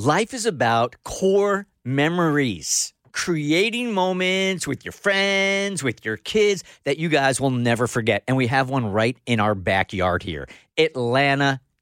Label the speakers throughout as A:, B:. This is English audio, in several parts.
A: Life is about core memories, creating moments with your friends, with your kids that you guys will never forget. And we have one right in our backyard here Atlanta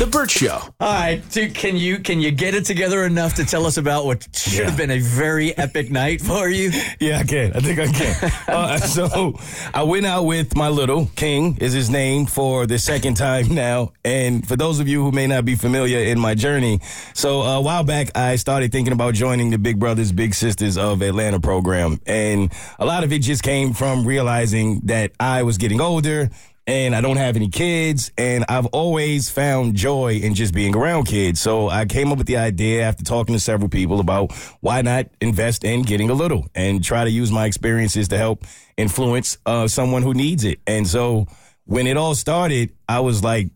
B: The Bert Show.
A: All right, dude, can you can you get it together enough to tell us about what should have been a very epic night for you?
B: Yeah, I can. I think I can. uh, so I went out with my little King is his name for the second time now. And for those of you who may not be familiar in my journey, so uh, a while back I started thinking about joining the Big Brothers Big Sisters of Atlanta program, and a lot of it just came from realizing that I was getting older and I don't have any kids, and I've always found joy in just being around kids. So I came up with the idea after talking to several people about why not invest in getting a little and try to use my experiences to help influence uh, someone who needs it. And so when it all started, I was like,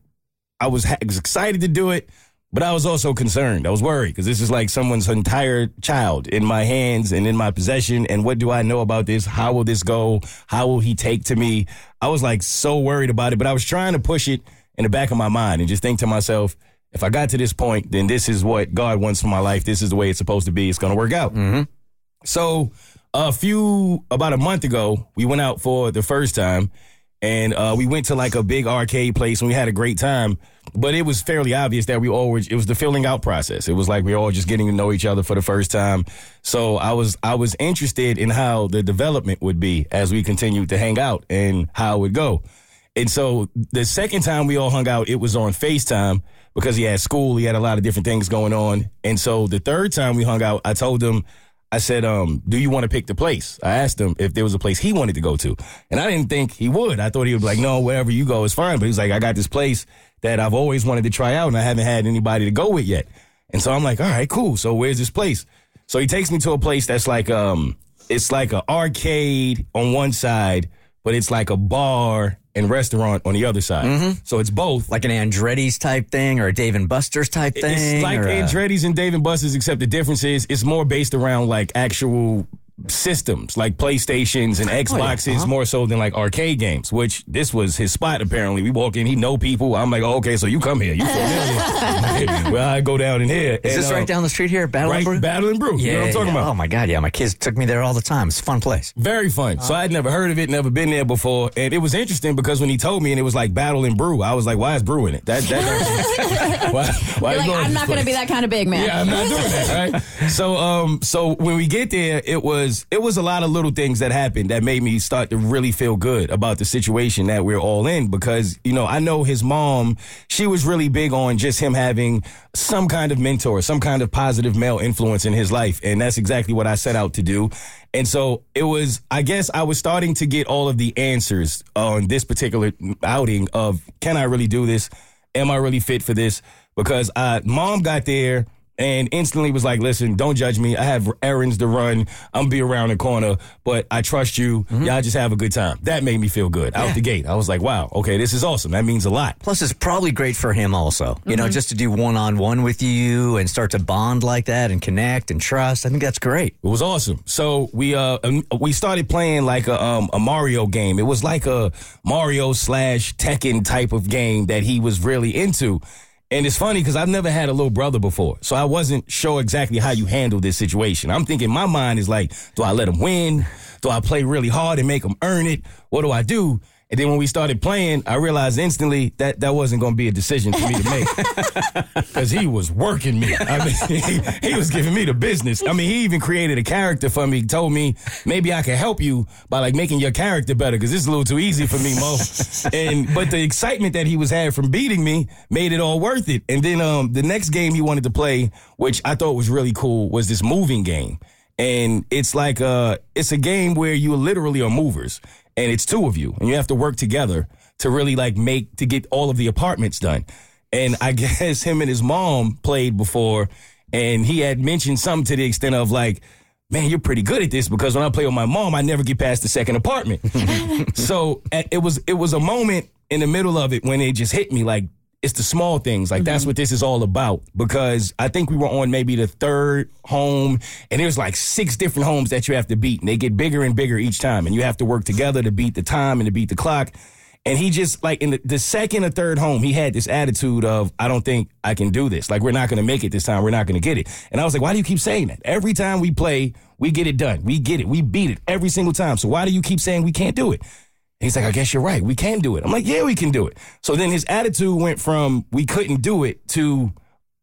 B: I was, ha- excited to do it. But I was also concerned. I was worried because this is like someone's entire child in my hands and in my possession. And what do I know about this? How will this go? How will he take to me? I was like so worried about it, but I was trying to push it in the back of my mind and just think to myself, if I got to this point, then this is what God wants for my life. This is the way it's supposed to be. It's going to work out.
A: Mm-hmm.
B: So a few, about a month ago, we went out for the first time and uh, we went to like a big arcade place and we had a great time. But it was fairly obvious that we all were. It was the filling out process. It was like we were all just getting to know each other for the first time. So I was I was interested in how the development would be as we continued to hang out and how it would go. And so the second time we all hung out, it was on FaceTime because he had school. He had a lot of different things going on. And so the third time we hung out, I told him I said, um, do you want to pick the place? I asked him if there was a place he wanted to go to. And I didn't think he would. I thought he would be like, no, wherever you go is fine. But he was like, I got this place that I've always wanted to try out and I haven't had anybody to go with yet. And so I'm like, all right, cool. So where's this place? So he takes me to a place that's like, um, it's like an arcade on one side, but it's like a bar and restaurant on the other side.
A: Mm-hmm.
B: So it's both.
A: Like an Andretti's type thing or a Dave and Buster's type thing?
B: It's like
A: or a-
B: Andretti's and Dave and Buster's, except the difference is it's more based around like actual systems, like PlayStations and Xboxes,
A: Uh-huh.
B: more so than like arcade games. Which this was his spot. Apparently, we walk in, he know people. I'm like, oh, okay, so you come here, you familiar? well, I go down in here.
A: Is this right down the street here, Battle and Brew?
B: Battle and Brew.
A: Yeah,
B: you know what I'm talking
A: yeah.
B: about?
A: Oh my god, yeah, my kids took me there all the time. It's a fun place.
B: Very fun. So I'd never heard of it, never been there before, and it was interesting because when he told me and it was like battle and brew, I was like, "Why is brew in it? That that why, why
C: You're like, I'm not going to be that kind of big man.
B: Yeah, I'm not doing that, right? So, um, so when we get there, it was it was a lot of little things that happened that made me start to really feel good about the situation that we're all in because you know I know his mom, she was really big on just him having some kind of mentor, some kind of positive male influence in his life, and that's exactly what I set out to do. And so it was, I guess I was starting to get all of the answers on this particular outing of can I really do this? Am I really fit for this? Because uh, mom got there and instantly was like, listen, don't judge me. I have errands to run. I'm be around the corner, but I trust you. Y'all just have a good time. That made me feel good out the gate. I was like, wow, okay, this is awesome. That means a lot.
A: Plus, it's probably great for him also. You know, just to do one on one with you and start to bond like that and connect and trust. I think that's great.
B: It was awesome. So we uh um, we started playing like a um a Mario game. It was like a Mario slash Tekken type of game that he was really into. And it's funny because I've never had a little brother before, so I wasn't sure exactly how you handle this situation. I'm thinking my mind is like, do I let him win? Do I play really hard and make him earn it? What do I do? And then when we started playing, I realized instantly that that wasn't going to be a decision for me to make because he was working me. I mean, he, he was giving me the business. I mean, he even created a character for me. Told me maybe I could help you by like making your character better because this is a little too easy for me, Moe. and but the excitement that he was had from beating me made it all worth it. And then um, the next game he wanted to play, which I thought was really cool, was this moving game. And it's like uh, it's a game where you literally are movers and it's two of you and you have to work together to really like make to get all of the apartments done. And I guess him and his mom played before and he had mentioned something to the extent of like, man, you're pretty good at this because when I play with my mom, I never get past the second apartment. so it was it was a moment in the middle of it when it just hit me like it's the small things. Like mm-hmm. that's what this is all about. Because I think we were on maybe the third home, and there's like six different homes that you have to beat, and they get bigger and bigger each time, and you have to work together to beat the time and to beat the clock. And he just like in the, the second or third home, he had this attitude of, I don't think I can do this. Like we're not going to make it this time. We're not going to get it. And I was like, why do you keep saying that? Every time we play, we get it done. We get it. We beat it every single time. So why do you keep saying we can't do it? He's like, I guess you're right. We can do it. I'm like, yeah, we can do it. So then his attitude went from we couldn't do it to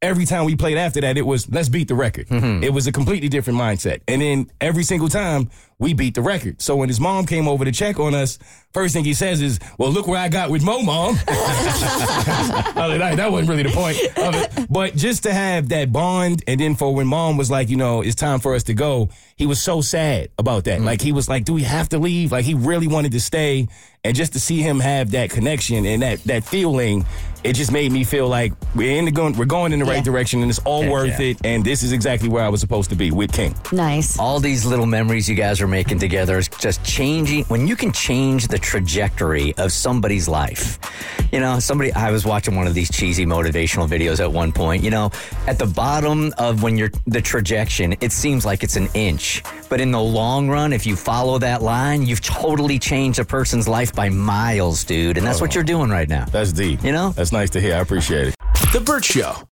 B: every time we played after that, it was let's beat the record. Mm-hmm. It was a completely different mindset. And then every single time we beat the record. So when his mom came over to check on us, first thing he says is, "Well, look where I got with Moe, mom." like, that wasn't really the point of it, but just to have that bond, and then for when mom was like, you know, it's time for us to go, he was so sad about that. Mm-hmm. Like he was like, "Do we have to leave?" Like he really wanted to stay, and just to see him have that connection and that that feeling, it just made me feel like we're in the going, we're going in the yeah. right direction, and it's all yeah, worth yeah. it. And this is exactly where I was supposed to be with King.
C: Nice.
A: All these little memories you guys are making together is just changing. When you can change the trajectory of somebody's life, you know, somebody, I was watching one of these cheesy motivational videos at one point, you know, at the bottom of when you're the trajectory, it seems like it's an inch. But in the long run, if you follow that line, you've totally changed a person's life by miles, dude. And that's oh, what you're doing right now.
B: That's deep.
A: You know?
B: That's nice to hear. I appreciate it.
D: The Bert Show.